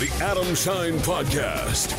The Adam Schein Podcast.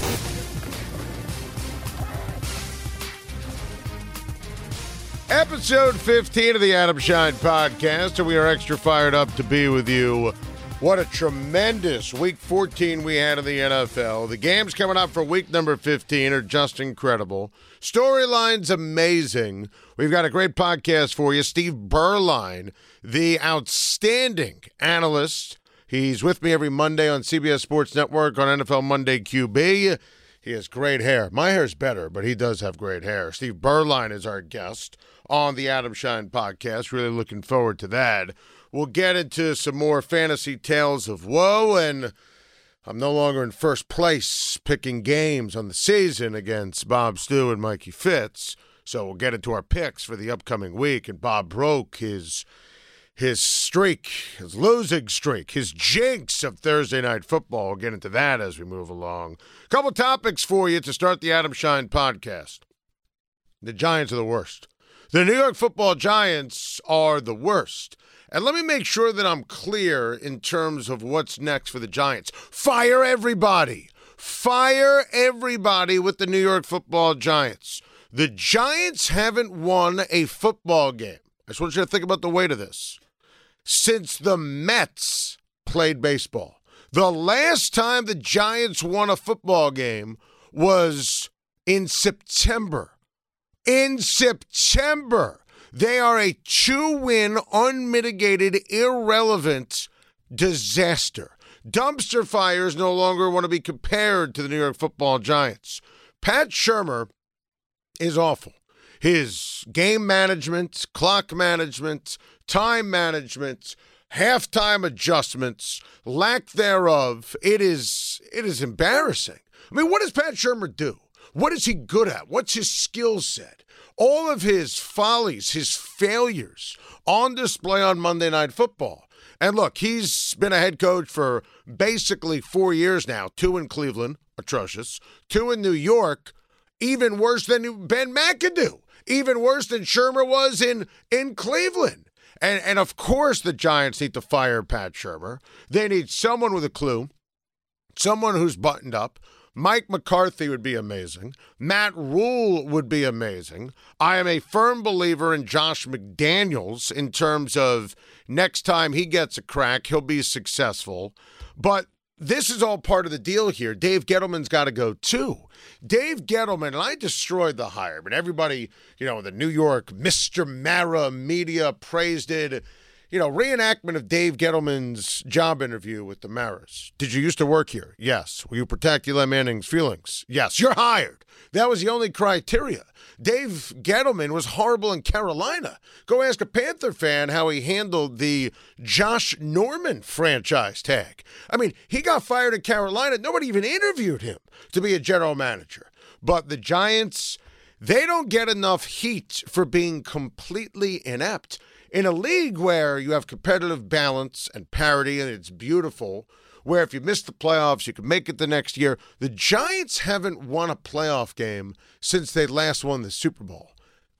Episode 15 of the Adam Schein podcast, and we are extra fired up to be with you. What a tremendous week 14 we had in the NFL. The games coming up for week number 15 are just incredible. Storylines amazing. We've got a great podcast for you. Steve Beuerlein, the outstanding analyst. He's with me every Monday on CBS Sports Network on NFL Monday QB. He has great hair. My hair's better, but he does have great hair. Steve Beuerlein is our guest on the Adam Schein podcast. Really looking forward to that. We'll get into some more fantasy tales of woe, and I'm no longer in first place picking games on the season against Bob Stew and Mikey Fitz. So we'll get into our picks for the upcoming week, and Bob broke his his streak, his losing streak, his jinx of Thursday night football. We'll get into that as we move along. A couple topics for you to start the Adam Schein podcast. The Giants are the worst. The New York football Giants are the worst. And let me make sure that I'm clear in terms of what's next for the Giants. Fire everybody. Fire everybody with the New York football Giants. The Giants haven't won a football game. I just want you to think about the weight of this. Since the Mets played baseball. The last time the Giants won a football game was in September. In September. They are a two win, unmitigated, irrelevant disaster. Dumpster fires no longer want to be compared to the New York football Giants. Pat Shurmur is awful. His game management, clock management, time management, halftime adjustments, lack thereof, it is it is embarrassing. I mean, what does Pat Shurmur do? What is he good at? What's his skill set? All of his follies, his failures on display on Monday Night Football. And look, he's been a head coach for basically four years now two in Cleveland, atrocious, two in New York, even worse than Ben McAdoo, even worse than Shurmur was in, in Cleveland. And, and of course, the Giants need to fire Pat Shurmur. They need someone with a clue, someone who's buttoned up. Mike McCarthy would be amazing. Matt Rhule would be amazing. I am a firm believer in Josh McDaniels in terms of next time he gets a crack, he'll be successful. But this is all part of the deal here. Dave Gettleman's got to go too. Dave Gettleman, and I destroyed the hire, but everybody, you know, the New York Mr. Mara media praised it. You know, reenactment of Dave Gettleman's job interview with the Maras. Did you used to work here? Yes. Will you protect Eli Manning's feelings? Yes. You're hired. That was the only criteria. Dave Gettleman was horrible in Carolina. Go ask a Panther fan how he handled the Josh Norman franchise tag. I mean, he got fired in Carolina. Nobody even interviewed him to be a general manager. But the Giants, they don't get enough heat for being completely inept. In a league where you have competitive balance and parity, and it's beautiful, where if you miss the playoffs, you can make it the next year. The Giants haven't won a playoff game since they last won the Super Bowl.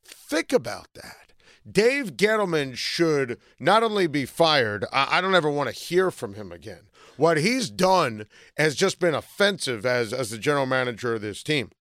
Think about that. Dave Gettleman should not only be fired, I, I don't ever want to hear from him again. What he's done has just been offensive as, as the general manager of this team.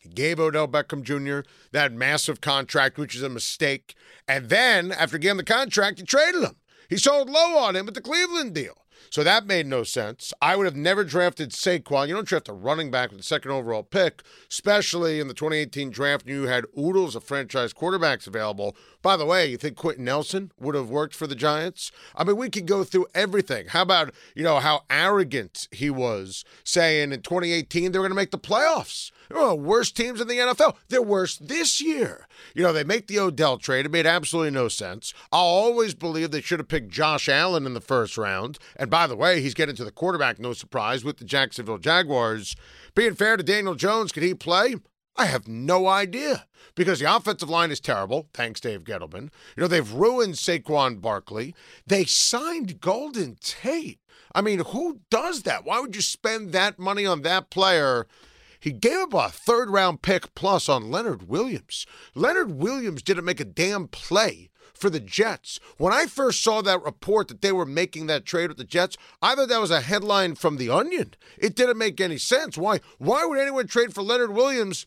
He gave Odell Beckham Jr. that massive contract, which is a mistake. And then, after getting the contract, he traded him. He sold low on him with the Cleveland deal. So that made no sense. I would have never drafted Saquon. You don't draft a running back with the second overall pick, especially in the 2018 draft. You had oodles of franchise quarterbacks available. By the way, you think Quenton Nelson would have worked for the Giants? I mean, we could go through everything. How about, you know, how arrogant he was saying in 2018 they were going to make the playoffs? Oh, worst teams in the NFL. They're worse this year. You know, they make the Odell trade. It made absolutely no sense. I'll always believe they should have picked Josh Allen in the first round. And by the way, he's getting to the quarterback, no surprise, with the Jacksonville Jaguars. Being fair to Daniel Jones, could he play? I have no idea because the offensive line is terrible. Thanks, Dave Gettleman. You know, they've ruined Saquon Barkley. They signed Golden Tate. I mean, who does that? Why would you spend that money on that player? He gave up a third round pick plus on Leonard Williams. Leonard Williams didn't make a damn play for the Jets. When I first saw that report that they were making that trade with the Jets, I thought that was a headline from The Onion. It didn't make any sense. Why? Why would anyone trade for Leonard Williams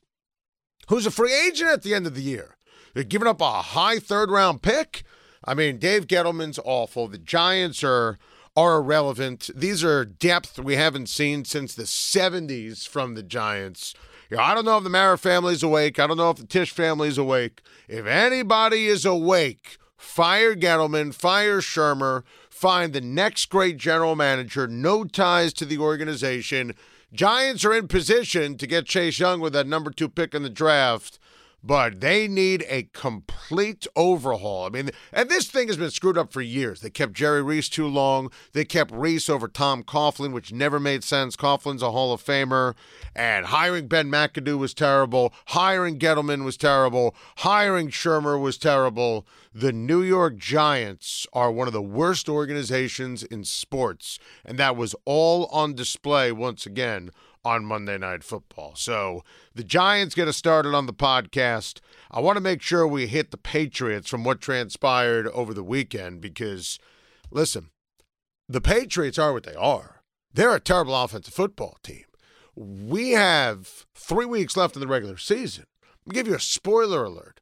who's a free agent at the end of the year. They're giving up a high third round pick. I mean, Dave Gettleman's awful. The Giants are are irrelevant. These are depth we haven't seen since the 70s from the Giants. You know, I don't know if the Mara family's awake. I don't know if the Tisch family's awake. If anybody is awake, fire Gettleman, fire Shurmur, find the next great general manager, no ties to the organization, Giants are in position to get Chase Young with that number two pick in the draft, but they need a complete overhaul. I mean, and this thing has been screwed up for years. They kept Jerry Reese too long. They kept Reese over Tom Coughlin, which never made sense. Coughlin's a Hall of Famer. And hiring Ben McAdoo was terrible. Hiring Gettleman was terrible. Hiring Shurmur was terrible. The New York Giants are one of the worst organizations in sports, and that was all on display once again on Monday Night Football. So the Giants get us started on the podcast. I want to make sure we hit the Patriots from what transpired over the weekend because, listen, the Patriots are what they are. They're a terrible offensive football team. We have three weeks left in the regular season. I'll give you a spoiler alert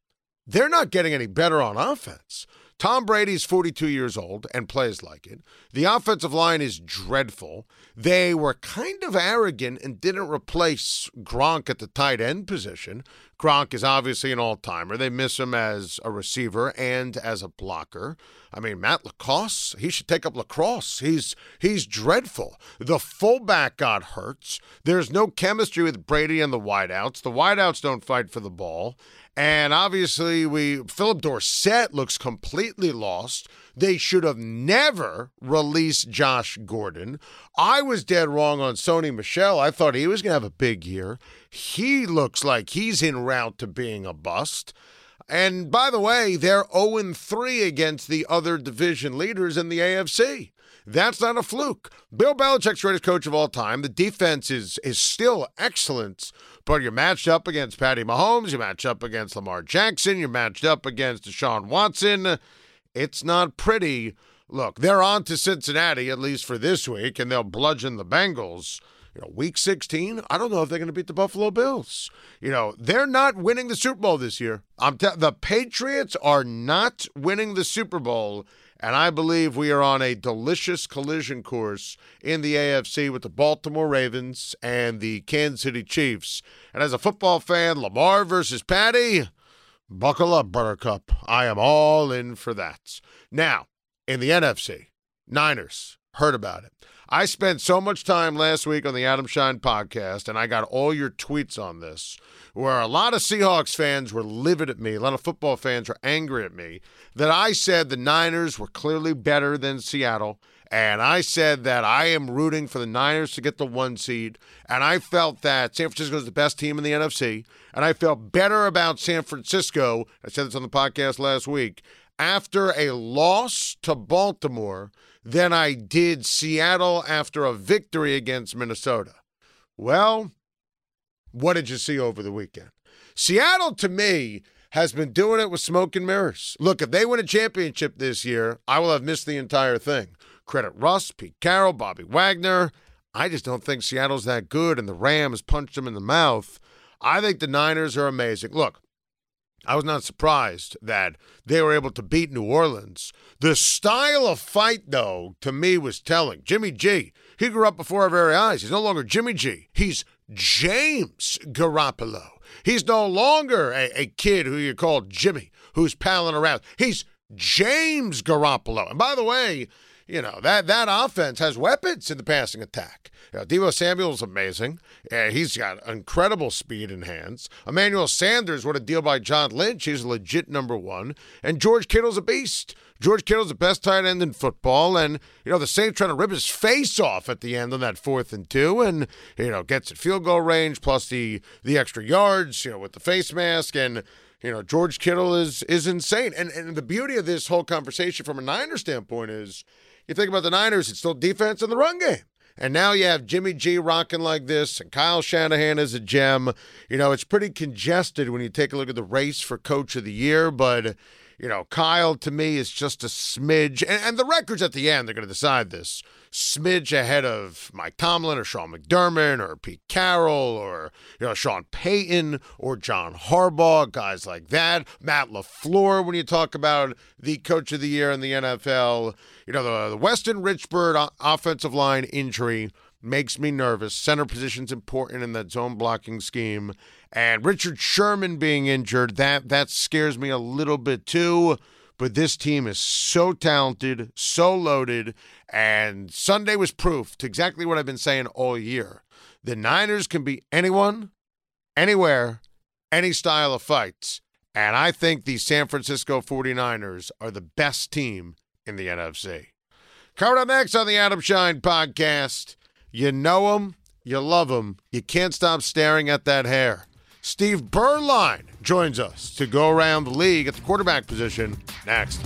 they're not getting any better on offense. Tom Brady's 42 years old and plays like it. The offensive line is dreadful. They were kind of arrogant and didn't replace Gronk at the tight end position. Gronk is obviously an all timer. They miss him as a receiver and as a blocker. I mean, Matt LaCosse, he should take up lacrosse. He's he's dreadful. The fullback got hurt. There's no chemistry with Brady and the wideouts. The wideouts don't fight for the ball. And obviously, we Phillip Dorsett looks completely lost. They should have never released Josh Gordon. I was dead wrong on Sony Michel. I thought he was going to have a big year. He looks like he's en route to being a bust. And by the way, they're 0 3 against the other division leaders in the AFC. That's not a fluke. Bill Belichick's greatest coach of all time. The defense is is still excellent, but you're matched up against Patty Mahomes, you're matched up against Lamar Jackson, you're matched up against Deshaun Watson. It's not pretty. Look, they're on to Cincinnati, at least for this week, and they'll bludgeon the Bengals. You know, week 16, I don't know if they're going to beat the Buffalo Bills. You know, they're not winning the Super Bowl this year. I'm te- the Patriots are not winning the Super Bowl and I believe we are on a delicious collision course in the AFC with the Baltimore Ravens and the Kansas City Chiefs. And as a football fan, Lamar versus Patty, buckle up, Buttercup. I am all in for that. Now, in the NFC, Niners, heard about it. I spent so much time last week on the Adam Schein podcast, and I got all your tweets on this, where a lot of Seahawks fans were livid at me, a lot of football fans were angry at me, that I said the Niners were clearly better than Seattle. And I said that I am rooting for the Niners to get the one seed. And I felt that San Francisco is the best team in the NFC. And I felt better about San Francisco. I said this on the podcast last week. After a loss to Baltimore than I did Seattle after a victory against Minnesota. Well, what did you see over the weekend? Seattle, to me, has been doing it with smoke and mirrors. Look, if they win a championship this year, I will have missed the entire thing. Credit Russ, Pete Carroll, Bobby Wagner. I just don't think Seattle's that good, and the Rams punched them in the mouth. I think the Niners are amazing. Look, I was not surprised that they were able to beat New Orleans. The style of fight, though, to me was telling. Jimmy G, he grew up before our very eyes. He's no longer Jimmy G. He's James Garoppolo. He's no longer a, a kid who you call Jimmy, who's palling around. He's James Garoppolo. And by the way, you know that that offense has weapons in the passing attack. Know, Deebo Samuel's amazing. Uh, he's got incredible speed in hands. Emmanuel Sanders, what a deal by John Lynch. He's legit number one. And George Kittle's a beast. George Kittle's the best tight end in football, and you know the Saints trying to rip his face off at the end on that fourth and two, and you know gets at field goal range plus the the extra yards, you know with the face mask, and you know George Kittle is is insane. And and the beauty of this whole conversation from a Niner standpoint is you think about the Niners, it's still defense in the run game. And now you have Jimmy G rocking like this, and Kyle Shanahan is a gem. You know, it's pretty congested when you take a look at the race for Coach of the Year, but, you know, Kyle to me is just a smidge. And, and the records at the end, they're going to decide this smidge ahead of Mike Tomlin or Sean McDermott or Pete Carroll or you know Sean Payton or John Harbaugh, guys like that. Matt LaFleur, when you talk about the coach of the year in the NFL, you know the, the Weston Richburg offensive line injury makes me nervous. Center position's important in that zone blocking scheme. And Richard Sherman being injured, that that scares me a little bit too. But this team is so talented, so loaded, and Sunday was proof to exactly what I've been saying all year. The Niners can be anyone, anywhere, any style of fights. And I think the San Francisco 49ers are the best team in the NFC. Coming up next on the Adam Schein podcast, you know him, you love him, you can't stop staring at that hair. Steve Beuerlein joins us to go around the league at the quarterback position next.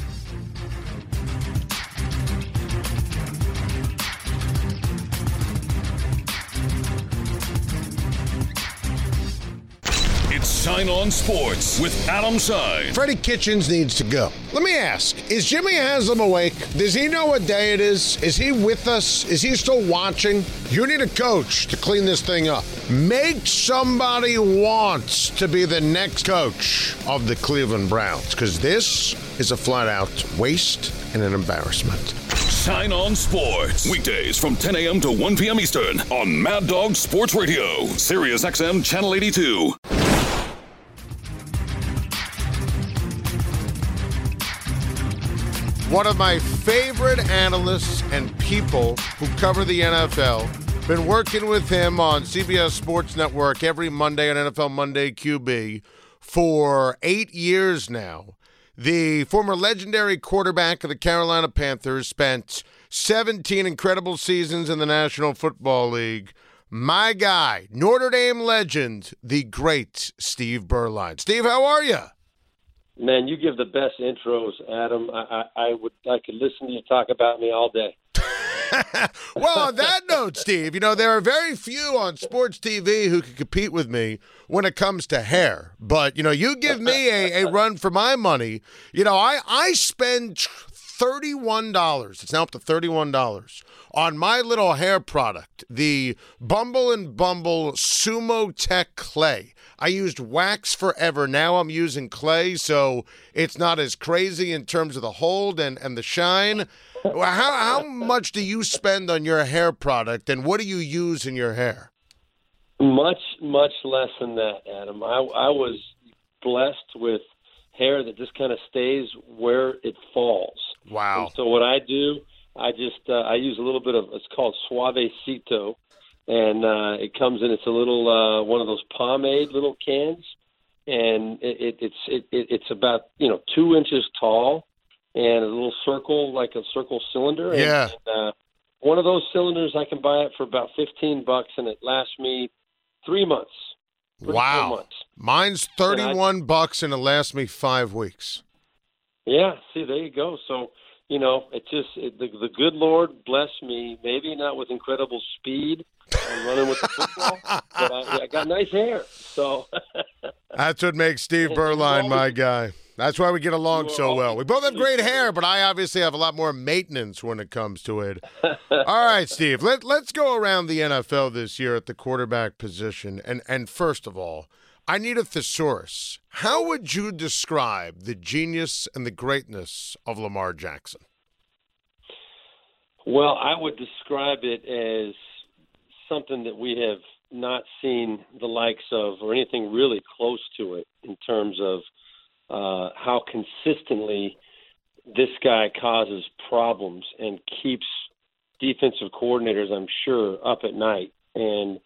Schein on Sports with Adam Schein. Freddie Kitchens needs to go. Let me ask Is Jimmy Haslam awake? Does he know what day it is? Is he with us? Is he still watching? You need a coach to clean this thing up. Make somebody wants to be the next coach of the Cleveland Browns because this is a flat out waste and an embarrassment. Schein on Sports. Weekdays from 10 a.m. to 1 p.m. Eastern on Mad Dog Sports Radio, Sirius XM Channel 82. One of my favorite analysts and people who cover the NFL. Been working with him on CBS Sports Network every Monday on NFL Monday QB for eight years now. The former legendary quarterback of the Carolina Panthers spent 17 incredible seasons in the National Football League. My guy, Notre Dame legend, the great Steve Beuerlein. Steve, how are you? Man, you give the best intros, Adam. I, I, I would I could listen to you talk about me all day. well, on that note, Steve, you know, there are very few on sports TV who can compete with me when it comes to hair. But, you know, you give me a, a run for my money. You know, I, I spend $31. It's now up to $31 on my little hair product, the Bumble and Bumble Sumo Tech Clay. I used wax forever. Now I'm using clay, so it's not as crazy in terms of the hold and, and the shine. How, how much do you spend on your hair product, and what do you use in your hair? Much, much less than that, Adam. I, I was blessed with hair that just kind of stays where it falls. Wow. And so what I do, I just uh, I use a little bit of it's called Suavecito, and uh, it comes in it's a little uh, one of those pomade little cans, and it, it, it's it, it, it's about you know two inches tall, and a little circle like a circle cylinder. Yeah. And, uh, one of those cylinders I can buy it for about fifteen bucks, and it lasts me three months. Three, wow. months. Mine's thirty-one I, bucks, and it lasts me five weeks. Yeah. See, there you go. So you know, it just it, the the good Lord bless me. Maybe not with incredible speed. I'm running with the football, but I, I got nice hair. So that's what makes Steve Beuerlein my guy. That's why we get along so well. We both have great hair, but I obviously have a lot more maintenance when it comes to it. All right, Steve, let, let's go around the NFL this year at the quarterback position. And, and first of all, I need a thesaurus. How would you describe the genius and the greatness of Lamar Jackson? Well, I would describe it as something that we have not seen the likes of or anything really close to it in terms of uh, how consistently this guy causes problems and keeps defensive coordinators, I'm sure, up at night. And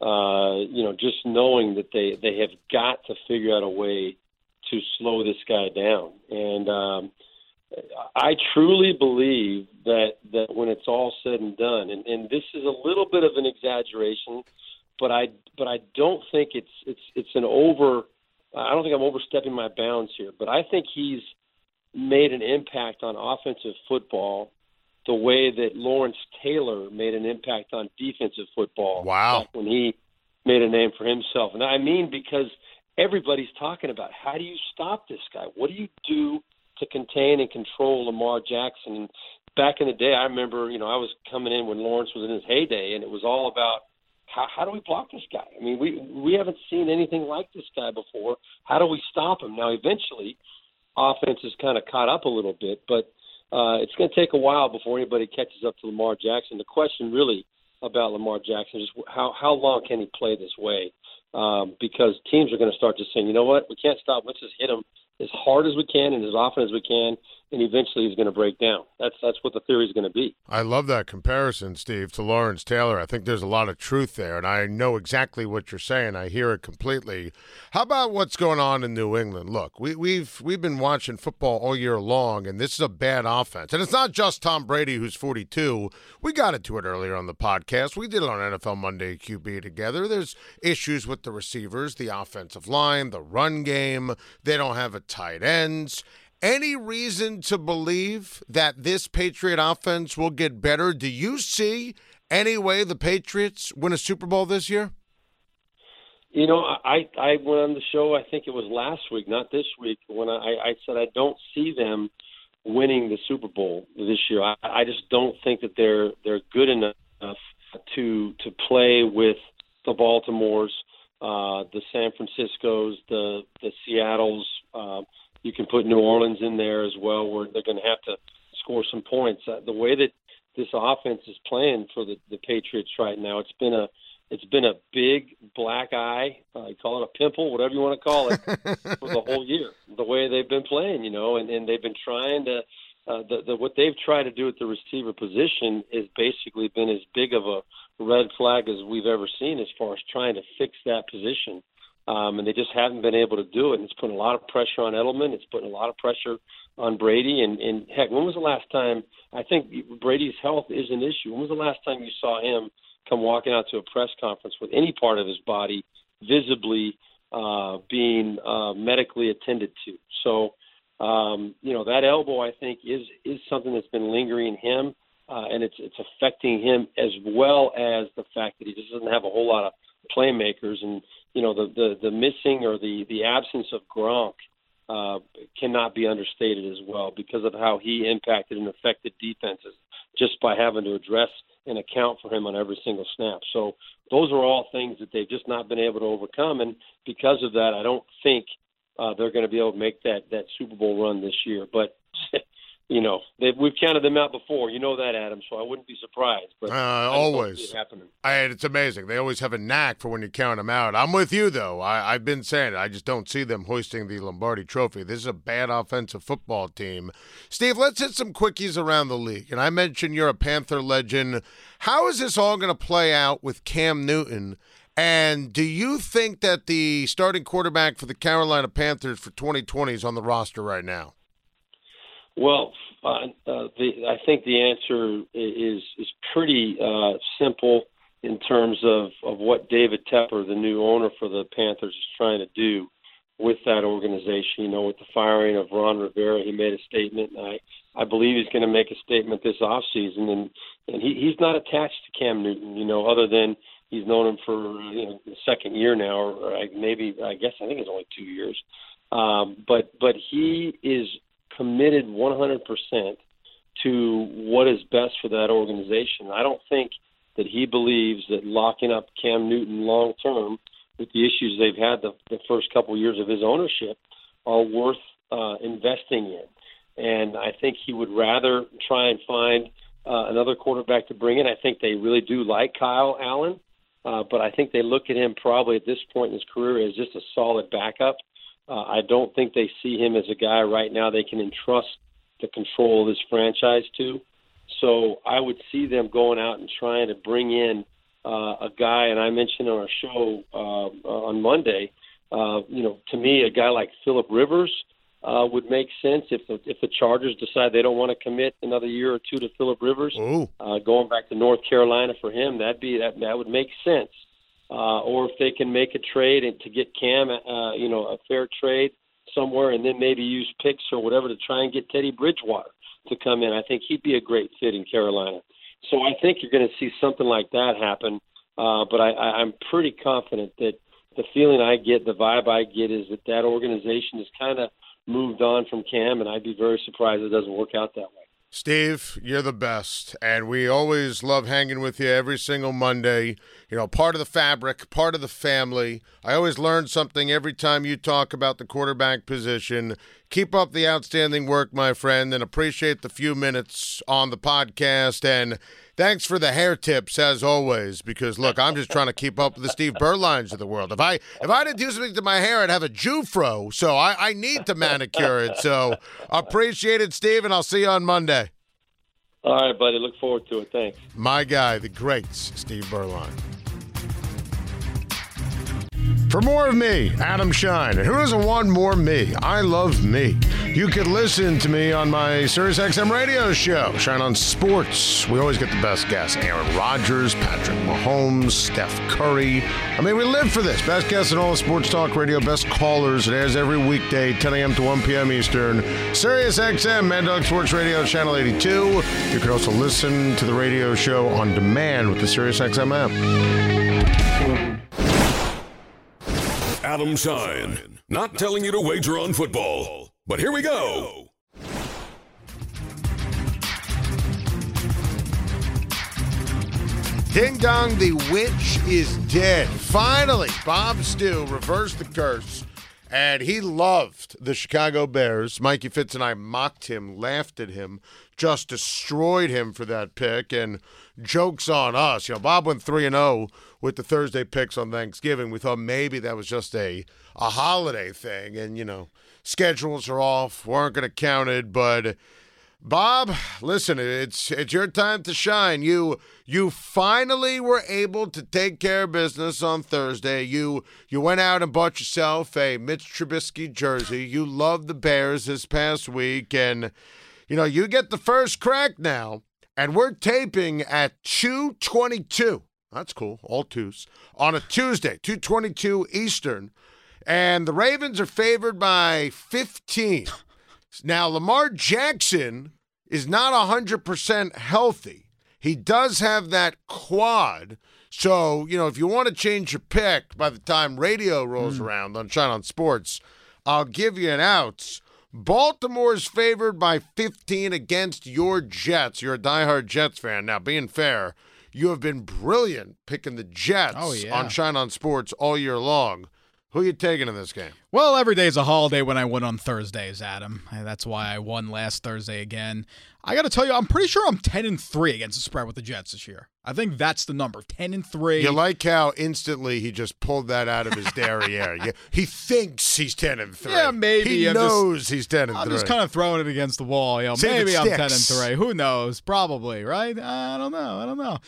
uh, you know, just knowing that they they have got to figure out a way to slow this guy down. And um, I truly believe that that when it's all said and done, and, and this is a little bit of an exaggeration, but I but I don't think it's it's it's an over. I don't think I'm overstepping my bounds here, but I think he's made an impact on offensive football the way that Lawrence Taylor made an impact on defensive football. Wow. when he made a name for himself. And I mean because everybody's talking about how do you stop this guy? What do you do to contain and control Lamar Jackson? Back in the day, I remember, you know, I was coming in when Lawrence was in his heyday, and it was all about how, how do we block this guy? I mean, we we haven't seen anything like this guy before. How do we stop him? Now, eventually, offense has kind of caught up a little bit, but uh, it's going to take a while before anybody catches up to Lamar Jackson. The question really about Lamar Jackson is how how long can he play this way? Um, because teams are going to start just saying, you know what, we can't stop. Let's just hit him as hard as we can and as often as we can, and eventually he's going to break down. That's that's what the theory is going to be. I love that comparison, Steve, to Lawrence Taylor. I think there's a lot of truth there, and I know exactly what you're saying. I hear it completely. How about what's going on in New England? Look, we, we've we've been watching football all year long, and this is a bad offense. And it's not just Tom Brady who's 42. We got into it earlier on the podcast. We did it on NFL Monday QB together. There's issues with the receivers, the offensive line, the run game. They don't have a tight ends. Any reason to believe that this Patriot offense will get better? Do you see any way the Patriots win a Super Bowl this year? You know, I I went on the show. I think it was last week, not this week, when I, I said I don't see them winning the Super Bowl this year. I, I just don't think that they're they're good enough to to play with the Baltimores, uh, the San Franciscos, the the Seattles. Uh, you can put New Orleans in there as well, where they're going to have to score some points. Uh, the way that this offense is playing for the, the Patriots right now, it's been a it's been a big black eye, uh, you call it a pimple, whatever you want to call it, for the whole year. The way they've been playing, you know, and, and they've been trying to. Uh, the, the what they've tried to do at the receiver position has basically been as big of a red flag as we've ever seen as far as trying to fix that position um, and they just haven't been able to do it. And it's putting a lot of pressure on Edelman. It's putting a lot of pressure on Brady. And, and heck, when was the last time? I think Brady's health is an issue. When was the last time you saw him come walking out to a press conference with any part of his body visibly uh, being uh, medically attended to? So, um, you know, that elbow I think is is something that's been lingering him. Uh, and it's it's affecting him as well as the fact that he just doesn't have a whole lot of playmakers and you know the the, the missing or the the absence of Gronk uh, cannot be understated as well because of how he impacted and affected defenses just by having to address and account for him on every single snap. So those are all things that they've just not been able to overcome, and because of that, I don't think uh, they're going to be able to make that that Super Bowl run this year. But you know, we've counted them out before. You know that, Adam. So I wouldn't be surprised. But uh, always happening. I, it's amazing. They always have a knack for when you count them out. I'm with you though. I, I've been saying it. I just don't see them hoisting the Lombardi Trophy. This is a bad offensive football team. Steve, let's hit some quickies around the league. And I mentioned you're a Panther legend. How is this all going to play out with Cam Newton? And do you think that the starting quarterback for the Carolina Panthers for 2020 is on the roster right now? Well, uh, uh, the, I think the answer is is pretty uh, simple in terms of, of what David Tepper, the new owner for the Panthers, is trying to do with that organization. You know, with the firing of Ron Rivera, he made a statement. And I I believe he's going to make a statement this off season, and and he, he's not attached to Cam Newton. You know, other than he's known him for you know the second year now, or maybe I guess I think it's only two years. Um, but but he is committed 100% to what is best for that organization. I don't think that he believes that locking up Cam Newton long term with the issues they've had the, the first couple years of his ownership are worth uh, investing in. And I think he would rather try and find uh, another quarterback to bring in. I think they really do like Kyle Allen, uh, but I think they look at him probably at this point in his career as just a solid backup Uh, I don't think they see him as a guy right now they can entrust the control of this franchise to. So I would see them going out and trying to bring in uh, a guy, and I mentioned on our show uh, on Monday, uh, you know, to me, a guy like Philip Rivers uh, would make sense if the, if the Chargers decide they don't want to commit another year or two to Philip Rivers. Ooh. Uh, going back to North Carolina for him, that'd be that that would make sense. Uh, or if they can make a trade and to get Cam, uh, you know, a fair trade somewhere, and then maybe use picks or whatever to try and get Teddy Bridgewater to come in. I think he'd be a great fit in Carolina. So I think you're going to see something like that happen. Uh, but I, I, I'm pretty confident that the feeling I get, the vibe I get, is that that organization has kind of moved on from Cam, and I'd be very surprised it doesn't work out that way. Steve, you're the best, and we always love hanging with you every single Monday. You know, part of the fabric, part of the family. I always learn something every time you talk about the quarterback position. Keep up the outstanding work, my friend, and appreciate the few minutes on the podcast. And thanks for the hair tips as always. Because look, I'm just trying to keep up with the Steve Beuerleins of the world. If I if I didn't do something to my hair, I'd have a Jufro. So I, I need to manicure it. So appreciate it, Steve, and I'll see you on Monday. All right, buddy. Look forward to it. Thanks. My guy, the great Steve Beuerlein. For more of me, Adam Schein, and who doesn't want more me? I love me. You could listen to me on my SiriusXM radio show, Schein on Sports. We always get the best guests Aaron Rodgers, Patrick Mahomes, Steph Curry. I mean, we live for this. Best guests in all of sports talk radio, best callers. It airs every weekday, 10 a.m. to 1 p.m. Eastern. SiriusXM, Mad Dog Sports Radio, Channel 82. You can also listen to the radio show on demand with the SiriusXM app. Adam Schein. Not telling you to wager on football, but here we go. Ding dong, the witch is dead. Finally, Bob Stew reversed the curse, and he loved the Chicago Bears. Mikey Fitz and I mocked him, laughed at him, just destroyed him for that pick, and jokes on us. You know, Bob went 3 and 0 with the Thursday picks on Thanksgiving. We thought maybe that was just a, a holiday thing, and, you know, schedules are off, We weren't going to count it, but. Bob, listen, it's it's your time to shine. You you finally were able to take care of business on Thursday. You you went out and bought yourself a Mitch Trubisky jersey. You loved the Bears this past week, and you know you get the first crack now. And we're taping at two twenty two. That's cool, all twos on a Tuesday, two twenty two Eastern, and the Ravens are favored by fifteen. Now, Lamar Jackson is not 100% healthy. He does have that quad. So, you know, if you want to change your pick by the time radio rolls hmm. around on Schein on Sports, I'll give you an out. Baltimore's favored by 15 against your Jets. You're a diehard Jets fan. Now, being fair, you have been brilliant picking the Jets Oh, yeah. on Schein on Sports all year long. Who are you taking in this game? Well, every day's a holiday when I win on Thursdays, Adam. And That's why I won last Thursday again. I got to tell you, I'm pretty sure I'm 10 and 3 against the spread with the Jets this year. I think that's the number 10 and 3. You like how instantly he just pulled that out of his derriere. Yeah, he thinks he's ten and three. Yeah, maybe. he I'm just- knows he's ten and I'm three. just kind of throwing it against the wall. You know, See maybe I'm 10 and 3. Who knows? Probably, right? I don't know. I don't know.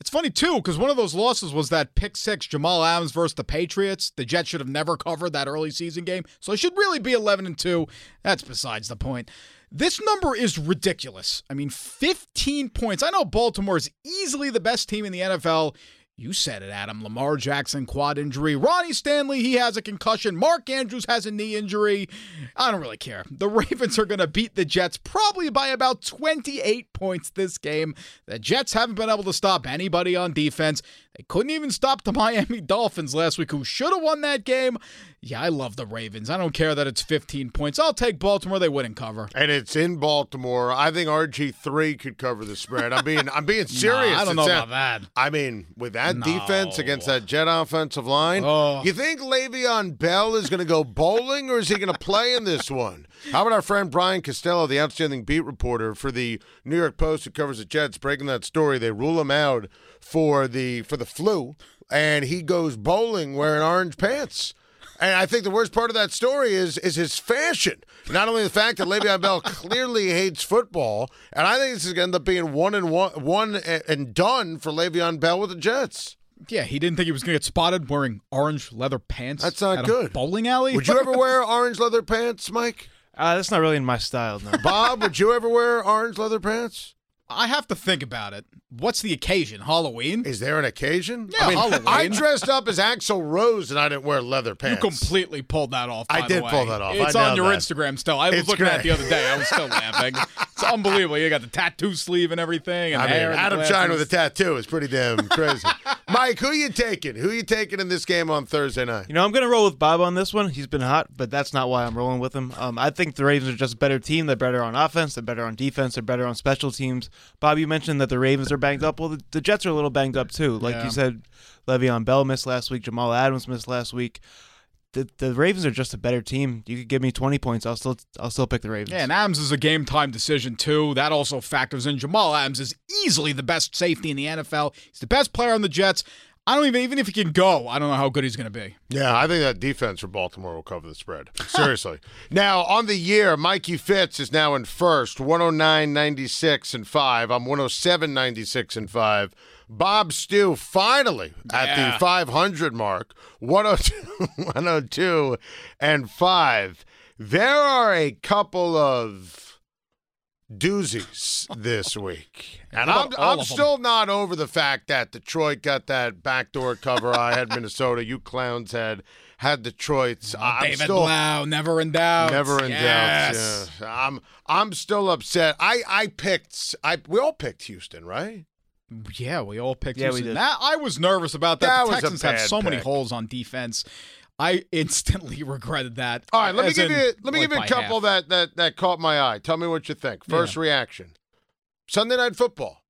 It's funny, too, because one of those losses was that pick six, Jamal Adams versus the Patriots. The Jets should have never covered that early season game. So it should really be 11 and 2. That's besides the point. This number is ridiculous. I mean, 15 points. I know Baltimore is easily the best team in the NFL. You said it, Adam. Lamar Jackson, quad injury. Ronnie Stanley, he has a concussion. Mark Andrews has a knee injury. I don't really care. The Ravens are going to beat the Jets probably by about 28 points this game. The Jets haven't been able to stop anybody on defense. They couldn't even stop the Miami Dolphins last week, who should have won that game. Yeah, I love the Ravens. I don't care that it's 15 points. I'll take Baltimore. They wouldn't cover. and it's in Baltimore. I think RG three could cover the spread. I'm being I'm being serious. I don't know It's about that. I mean, with that No. defense against that Jet offensive line, Oh. you think Le'Veon Bell is going to go bowling or is he going to play in this one? How about our friend Brian Costello, the outstanding beat reporter for the New York Post who covers the Jets, breaking that story? They rule him out for the for the flu, and he goes bowling wearing orange pants. And I think the worst part of that story is is his fashion. Not only the fact that Le'Veon Bell clearly hates football, and I think this is going to end up being one and one, one and done for Le'Veon Bell with the Jets. Yeah, he didn't think he was going to get spotted wearing orange leather pants. That's not at a good. bowling alley. Would you ever wear orange leather pants, Mike? Uh, that's not really in my style, no. Bob, would you ever wear orange leather pants? I have to think about it. What's the occasion? Halloween? Is there an occasion? Yeah, I mean, Halloween. I dressed up as Axl Rose and I didn't wear leather pants. You completely pulled that off. I by the did way. pull that off. It's I on know your that. Instagram still. I was It's looking at it the other day. I was still laughing. It's unbelievable. You got the tattoo sleeve and everything. And I mean, and Adam glasses. Shine with a tattoo is pretty damn crazy. Mike, who you taking? Who you taking in this game on Thursday night? You know, I'm going to roll with Bob on this one. He's been hot, but that's not why I'm rolling with him. Um, I think the Ravens are just a better team. They're better on offense. They're better on defense. They're better on special teams. Bob, you mentioned that the Ravens are banged up. Well, the, the Jets are a little banged up too. Like Yeah. you said, Le'Veon Bell missed last week. Jamal Adams missed last week. The, the Ravens are just a better team. You could give me 20 points. I'll still I'll still pick the Ravens. Yeah, and Adams is a game time decision too. That also factors in. Jamal Adams is easily the best safety in the NFL. He's the best player on the Jets. I don't even even if he can go, I don't know how good he's going to be. Yeah, I think that defense for Baltimore will cover the spread. Seriously. now, on the year, Mikey Fitz is now in first, 109 96 and 5. I'm 107 96 and 5. Bob Stew finally at Yeah. the 500 mark, 102, 102 and 5. There are a couple of doozies this week. And I'm, I'm still not over the fact that Detroit got that backdoor cover. I had Minnesota. You clowns had had Detroit's. Oh, I'm David still Blau, never in doubt. never in yes. doubt. Yeah. I'm I'm still upset. I I picked. I we all picked Houston, right? Yeah, we all picked Yeah, we Houston. did. That, I was nervous about that. That the Texans have bad so many holes on defense. I instantly regretted that. All right, let me give in, you let me like, give you a couple half. that that that caught my eye. Tell me what you think. First reaction. Sunday night football.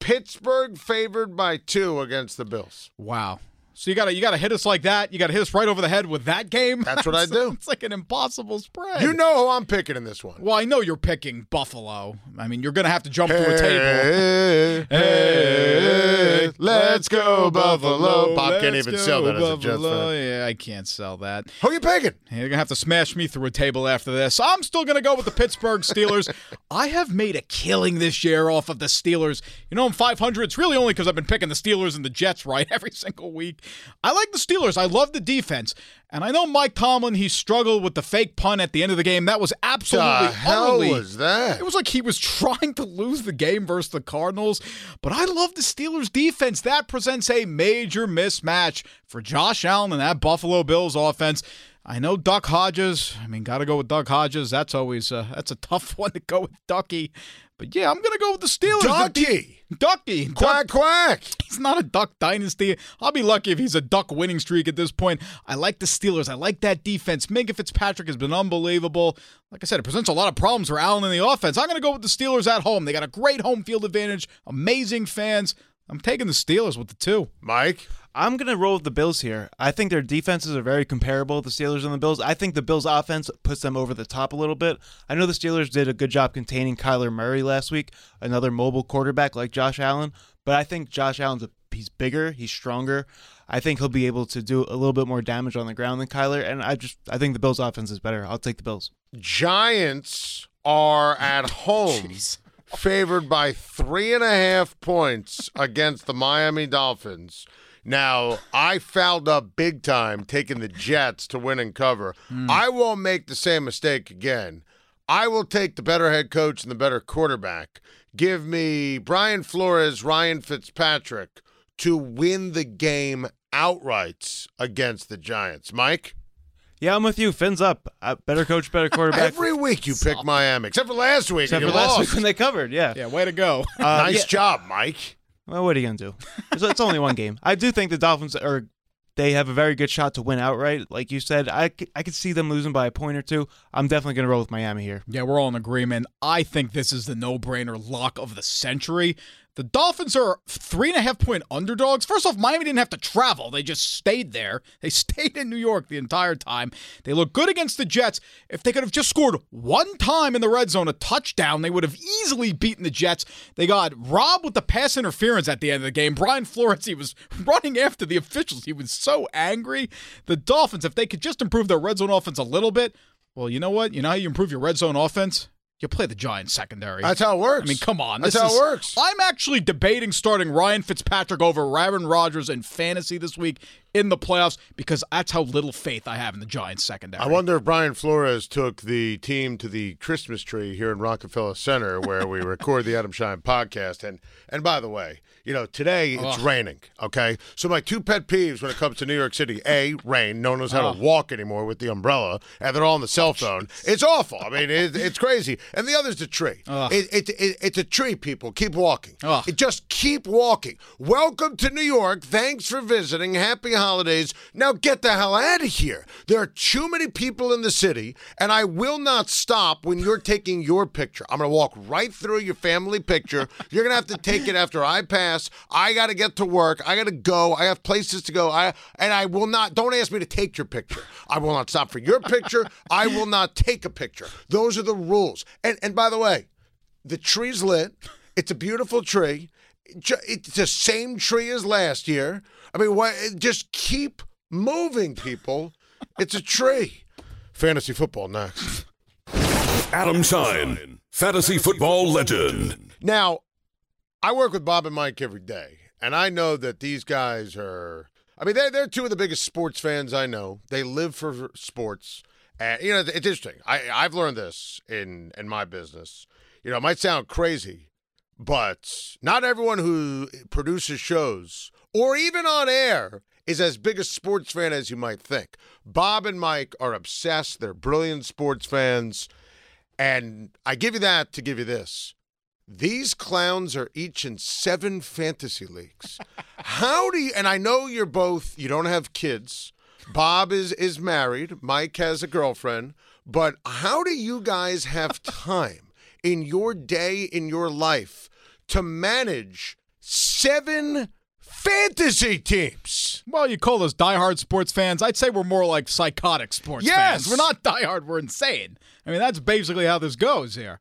Pittsburgh favored by two against the Bills. Wow. So you gotta you gotta hit us like that. You gotta hit us right over the head with that game. That's what I do. It's like an impossible spread. You know who I'm picking in this one. Well, I know you're picking Buffalo. I mean, you're gonna have to jump through a table. Hey, hey, let's go Buffalo. Bob can't even sell that as a Jets Buffalo. fan. Yeah, I can't sell that. Who you picking? You're gonna have to smash me through a table after this. I'm still gonna go with the Pittsburgh Steelers. I have made a killing this year off of the Steelers. You know, I'm 500. It's really only because I've been picking the Steelers and the Jets right every single week. I like the Steelers. I love the defense, and I know Mike Tomlin. He struggled with the fake punt at the end of the game. That was absolutely The hell utterly- was that? It was like he was trying to lose the game versus the Cardinals. But I love the Steelers' defense. That presents a major mismatch for Josh Allen and that Buffalo Bills offense. I know Duck Hodges. I mean, got to go with Duck Hodges. That's always uh, that's a tough one to go with Ducky. But yeah, I'm gonna go with the Steelers. Ducky. Ducky. Duck- Quack quack. He's not a duck dynasty. I'll be lucky if he's a duck winning streak at this point. I like the Steelers. I like that defense. Minkah Fitzpatrick has been unbelievable. Like I said, it presents a lot of problems for Allen in the offense. I'm going to go with the Steelers at home. They got a great home field advantage, amazing fans. I'm taking the Steelers with the two. Mike. I'm going to roll with the Bills here. I think their defenses are very comparable, the Steelers and the Bills. I think the Bills' offense puts them over the top a little bit. I know the Steelers did a good job containing Kyler Murray last week, another mobile quarterback like Josh Allen, but I think Josh Allen's a, he's bigger, he's stronger. I think he'll be able to do a little bit more damage on the ground than Kyler, and I just I think the Bills' offense is better. I'll take the Bills. Giants are at home, favored by three and a half points against the Miami Dolphins. Now, I fouled up big time taking the Jets to win and cover. I won't make the same mistake again. I will take the better head coach and the better quarterback. Give me Brian Flores, Ryan Fitzpatrick to win the game outright against the Giants. Mike? Yeah, I'm with you. Fins up. Uh, better coach, better quarterback. Every week you pick Miami, except for last week. Except for you last lost. week when they covered, yeah. Yeah, way to go. Uh, nice yeah. job, Mike. Well, what are you gonna do? It's, it's only one game. I do think the Dolphins are. They have a very good shot to win outright, like you said. I, I could see them losing by a point or two. I'm definitely going to roll with Miami here. Yeah, we're all in agreement. I think this is the no brainer lock of the century. The Dolphins are three and a half point underdogs. First off, Miami didn't have to travel. They just stayed there. They stayed in New York the entire time. They look good against the Jets. If they could have just scored one time in the red zone, a touchdown, they would have easily beaten the Jets. They got robbed with the pass interference at the end of the game. Brian Flores, he was running after the officials. He was so angry. The Dolphins, if they could just improve their red zone offense a little bit, well, you know what? You know how you improve your red zone offense? You play the Giants secondary. That's how it works. I mean, come on. That's how is- it works. I'm actually debating starting Ryan Fitzpatrick over Aaron Rodgers in fantasy this week in the playoffs because that's how little faith I have in the Giants secondary. I wonder if Brian Flores took the team to the Christmas tree here in Rockefeller Center where we record the Adam Schein podcast. And and by the way, you know, today it's raining, okay? So my two pet peeves when it comes to New York City, A, rain. No one knows how to walk anymore with the umbrella, and they're all on the cell phone. It's awful. I mean, it, it's crazy. And the other's the tree. It, it, it, it's a tree, people. Keep walking. Just keep walking. Welcome to New York. Thanks for visiting. Happy holidays. Now get the hell out of here. There are too many people in the city, and I will not stop when you're taking your picture. I'm going to walk right through your family picture. You're going to have to take it after I pass. I got to get to work. I got to go. I have places to go. I and I will not. Don't ask me to take your picture. I will not stop for your picture. I will not take a picture. Those are the rules. And and by the way, the tree's lit. It's a beautiful tree. It's the same tree as last year. I mean, what? Just keep moving, people. It's a tree. Fantasy football next. Adam Schein, fantasy football legend. Now, I work with Bob and Mike every day, and I know that these guys are. I mean, they're they're two of the biggest sports fans I know. They live for sports, and you know, it's interesting. I I've learned this in in my business. You know, it might sound crazy, but not everyone who produces shows or even on air is as big a sports fan as you might think. Bob and Mike are obsessed. They're brilliant sports fans. And I give you that to give you this. These clowns are each in seven fantasy leagues. How do you and I know you're both you don't have kids. Bob is is married, Mike has a girlfriend, but how do you guys have time in your day in your life to manage seven fantasy teams? Well, you call us diehard sports fans. I'd say we're more like psychotic sports Yes. fans. We're not diehard, we're insane. I mean, that's basically how this goes here.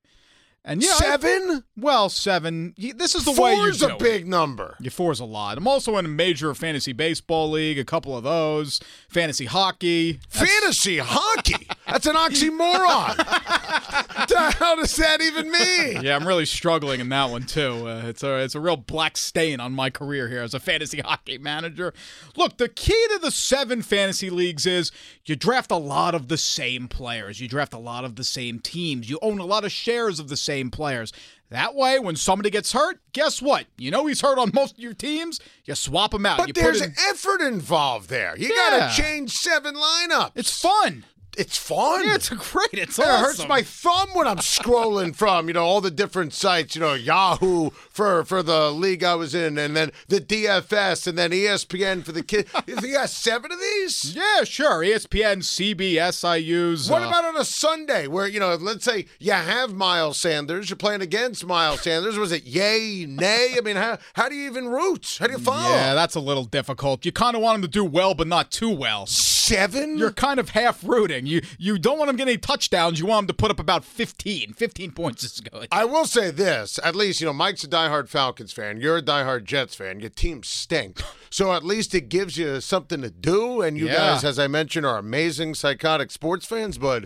And yeah, I- Seven? well, seven. This is the way you Four's a big number. Yeah, four's a lot. I'm also in a major fantasy baseball league, a couple of those, fantasy hockey. That's- Fantasy hockey. That's an oxymoron. the hell does that even mean? Yeah, I'm really struggling in that one too. Uh, it's a it's a real black stain on my career here as a fantasy hockey manager. Look, the key to the seven fantasy leagues is you draft a lot of the same players. You draft a lot of the same teams. You own a lot of shares of the same players. That way, when somebody gets hurt, guess what? You know he's hurt on most of your teams. You swap him out. But you there's in, effort involved there. You Yeah. got to change seven lineups. it's fun. It's fun. Yeah, it's great. It's It hurts my thumb when I'm scrolling from, you know, all the different sites, you know, Yahoo for for the league I was in, and then the DFS, and then ESPN for the kid. you got seven of these? Yeah, sure. ESPN, CBS, I use. What uh, about on a Sunday where, you know, let's say you have Miles Sanders, you're playing against Miles Sanders. Was it yay, nay? I mean, how, how do you even root? How do you follow? Yeah, that's a little difficult. You kind of want him to do well, but not too well. Seven? You're kind of half rooting. You you don't want him getting any touchdowns. You want him to put up about 15. 15 points is good. I will say this: at least you know Mike's a diehard Falcons fan. You're a diehard Jets fan. Your team stink, so at least it gives you something to do. And you Yeah. guys, as I mentioned, are amazing psychotic sports fans. But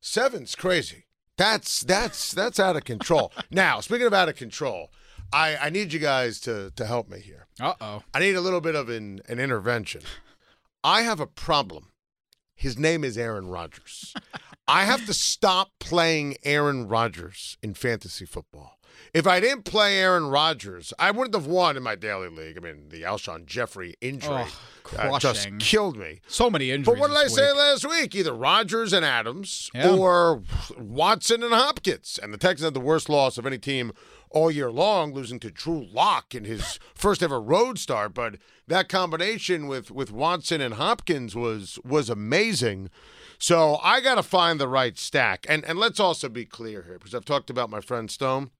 seven's crazy. That's that's that's out of control. now, speaking of out of control, I I need you guys to to help me here. Uh oh. I need a little bit of an, an intervention. I have a problem. His name is Aaron Rodgers. I have to stop playing Aaron Rodgers in fantasy football. If I didn't play Aaron Rodgers, I wouldn't have won in my daily league. I mean, the Alshon Jeffery injury Oh, uh, just killed me. So many injuries. But what did I this say week. last week? Either Rodgers and Adams Yeah. or Watson and Hopkins. And the Texans had the worst loss of any team all year long, losing to Drew Lock in his first ever road start. But that combination with with Watson and Hopkins was was amazing. So I got to find the right stack. And and let's also be clear here because I've talked about my friend Stone.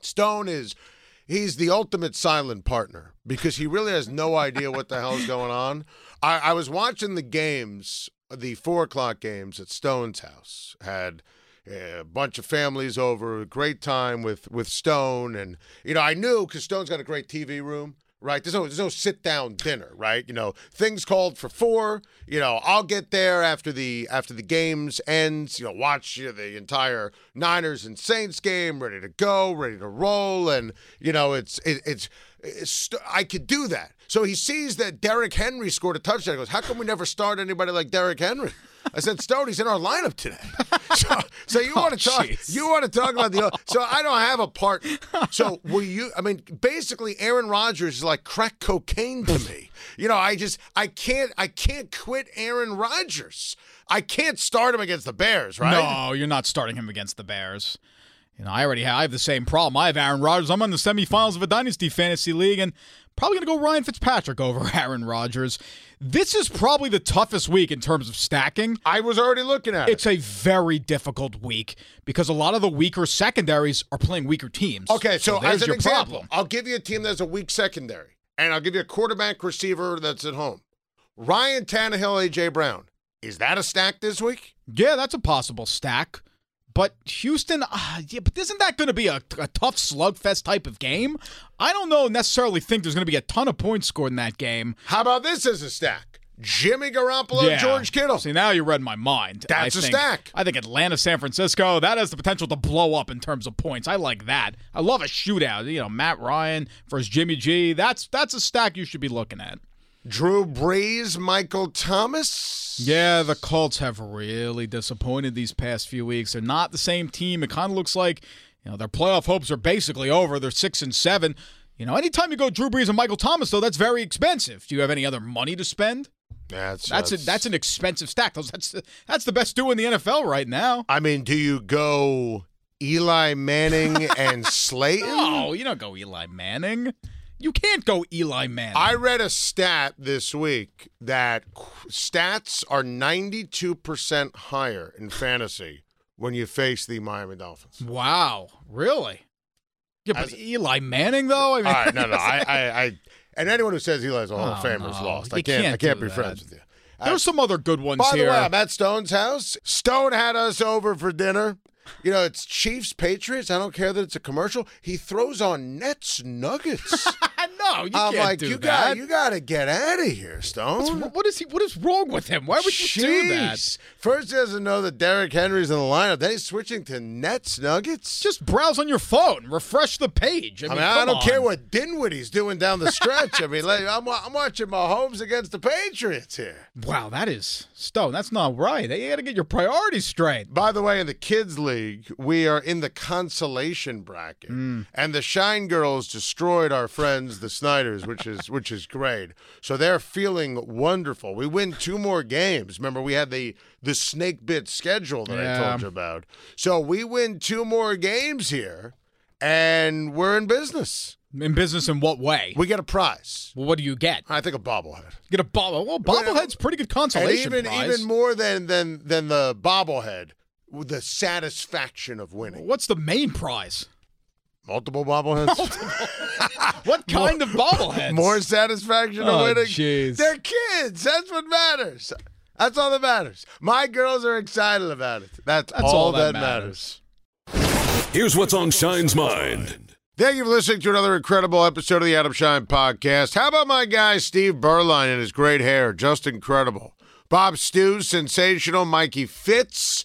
Stone is he's the ultimate silent partner because he really has no idea what the hell's going on. I, I was watching the games, the four o'clock games at Stone's house. Had a bunch of families over, great time with with Stone, and you know I knew because Stone's got a great TV room. Right, there's no there's no sit down dinner, right? You know, things called for four. You know, I'll get there after the after the games ends. You know, watch you know, the entire Niners and Saints game, ready to go, ready to roll, and you know, it's it, it's it's I could do that. So he sees that Derrick Henry scored a touchdown. He goes, "How come we never start anybody like Derrick Henry?" I said, "Stone, he's in our lineup today." So, so you oh, want to talk? jeez. You want to talk about the? So I don't have a partner. So will you? I mean, basically, Aaron Rodgers is like crack cocaine to me. You know, I just I can't I can't quit Aaron Rodgers. I can't start him against the Bears, right? No, you're not starting him against the Bears. You know, I already have, I have the same problem. I have Aaron Rodgers. I'm on the semifinals of a dynasty fantasy league, and probably going to go Ryan Fitzpatrick over Aaron Rodgers. This is probably the toughest week in terms of stacking. I was already looking at it. It's a very difficult week because a lot of the weaker secondaries are playing weaker teams. Okay, so, there's as an your example, problem. I'll give you a team that's a weak secondary, and I'll give you a quarterback receiver that's at home. Ryan Tannehill, AJ Brown. Is that a stack this week? Yeah, that's a possible stack. But Houston, uh, yeah, but isn't that going to be a, a tough slugfest type of game? I don't know necessarily think there's going to be a ton of points scored in that game. How about this as a stack? Jimmy Garoppolo, Yeah. George Kittle. See, now you read my mind. That's I a think- stack. I think Atlanta, San Francisco, that has the potential to blow up in terms of points. I like that. I love a shootout. You know, Matt Ryan versus Jimmy G. That's that's a stack you should be looking at. Drew Brees, Michael Thomas. Yeah, the Colts have really disappointed these past few weeks. They're not the same team. It kind of looks like, you know, their playoff hopes are basically over. They're six and seven. You know, anytime you go Drew Brees and Michael Thomas, though, that's very expensive. Do you have any other money to spend? That's That's a, that's an expensive stack. That's the, that's the best duo in the NFL right now. I mean, do you go Eli Manning and Slayton? No, you don't go Eli Manning. You can't go Eli Manning. I read a stat this week that stats are 92% higher in fantasy when you face the Miami Dolphins. wow, really? Yeah, but As- Eli Manning though. I mean, All right, no, no, I, I, I, and anyone who says Eli's a Hall of Oh, Famer is lost. I can't, I can't can't be that. friends with you. there's uh, some other good ones By here. the way, I'm at Stone's house. Stone had us over for dinner. You know, it's Chiefs Patriots. I don't care that it's a commercial. He throws on Nets Nuggets. no, you I'm can't like, do you that. got, you got to get out of here, Stone. What is he? What is wrong with him? Why would you do that? First, he doesn't know that Derrick Henry's in the lineup. Then he's switching to Nets Nuggets. Just browse on your phone, refresh the page. I I mean, mean, I don't on. care what Dinwiddie's doing down the stretch. I mean, like, I'm, I'm watching Mahomes against the Patriots here. Wow, that is Stone. That's not right. You got to get your priorities straight. By the way, in the kids' league, we are in the consolation bracket, Mm. and the Schein Girls destroyed our friends, the Snyders, which is which is great. So they're feeling wonderful. We win two more games. Remember, we had the the snake bit schedule that I Yeah. told you about. So we win two more games here, and we're in business. In business, in what way? We get a prize. well, what do you get? I think a bobblehead. Get a bobble. Well, bobblehead's pretty good And consolation even prize. even more than than than the bobblehead, the satisfaction of winning. What's the main prize? Multiple bobbleheads. What kind of bobbleheads? More satisfaction of Oh, winning. jeez. They're kids. That's what matters. That's all that matters. My girls are excited about it. That's, That's all, all that, that matters. Here's what's on Schein's mind. Thank you for listening to another incredible episode of the Adam Schein podcast. How about my guy Steve Beuerlein and his great hair? Just incredible. Bob Stew, sensational. Mikey Fitz,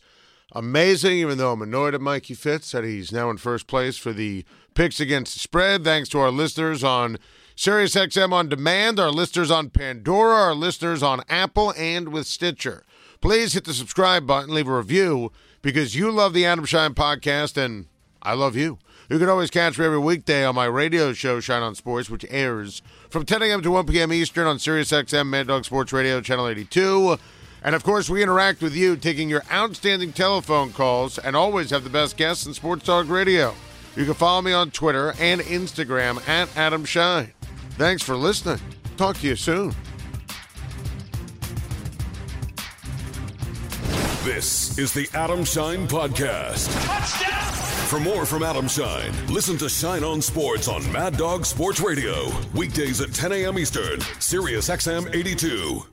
amazing. Even though I'm annoyed at Mikey Fitz that he's now in first place for the picks against the spread. Thanks to our listeners on SiriusXM on demand, our listeners on Pandora, our listeners on Apple, and with Stitcher. Please hit the subscribe button, leave a review because you love the Adam Schein podcast and I love you. You can always catch me every weekday on my radio show, Schein on Sports, which airs from 10 a.m. to 1 p.m. Eastern on SiriusXM Mad Dog Sports Radio, Channel 82. And of course, we interact with you, taking your outstanding telephone calls, and always have the best guests in Sports Talk Radio. You can follow me on Twitter and Instagram at Adam Schein. Thanks for listening. Talk to you soon. This is the Adam Schein Podcast. For more from Adam Schein, listen to Schein on Sports on Mad Dog Sports Radio. Weekdays at 10 a.m. Eastern, Sirius XM 82.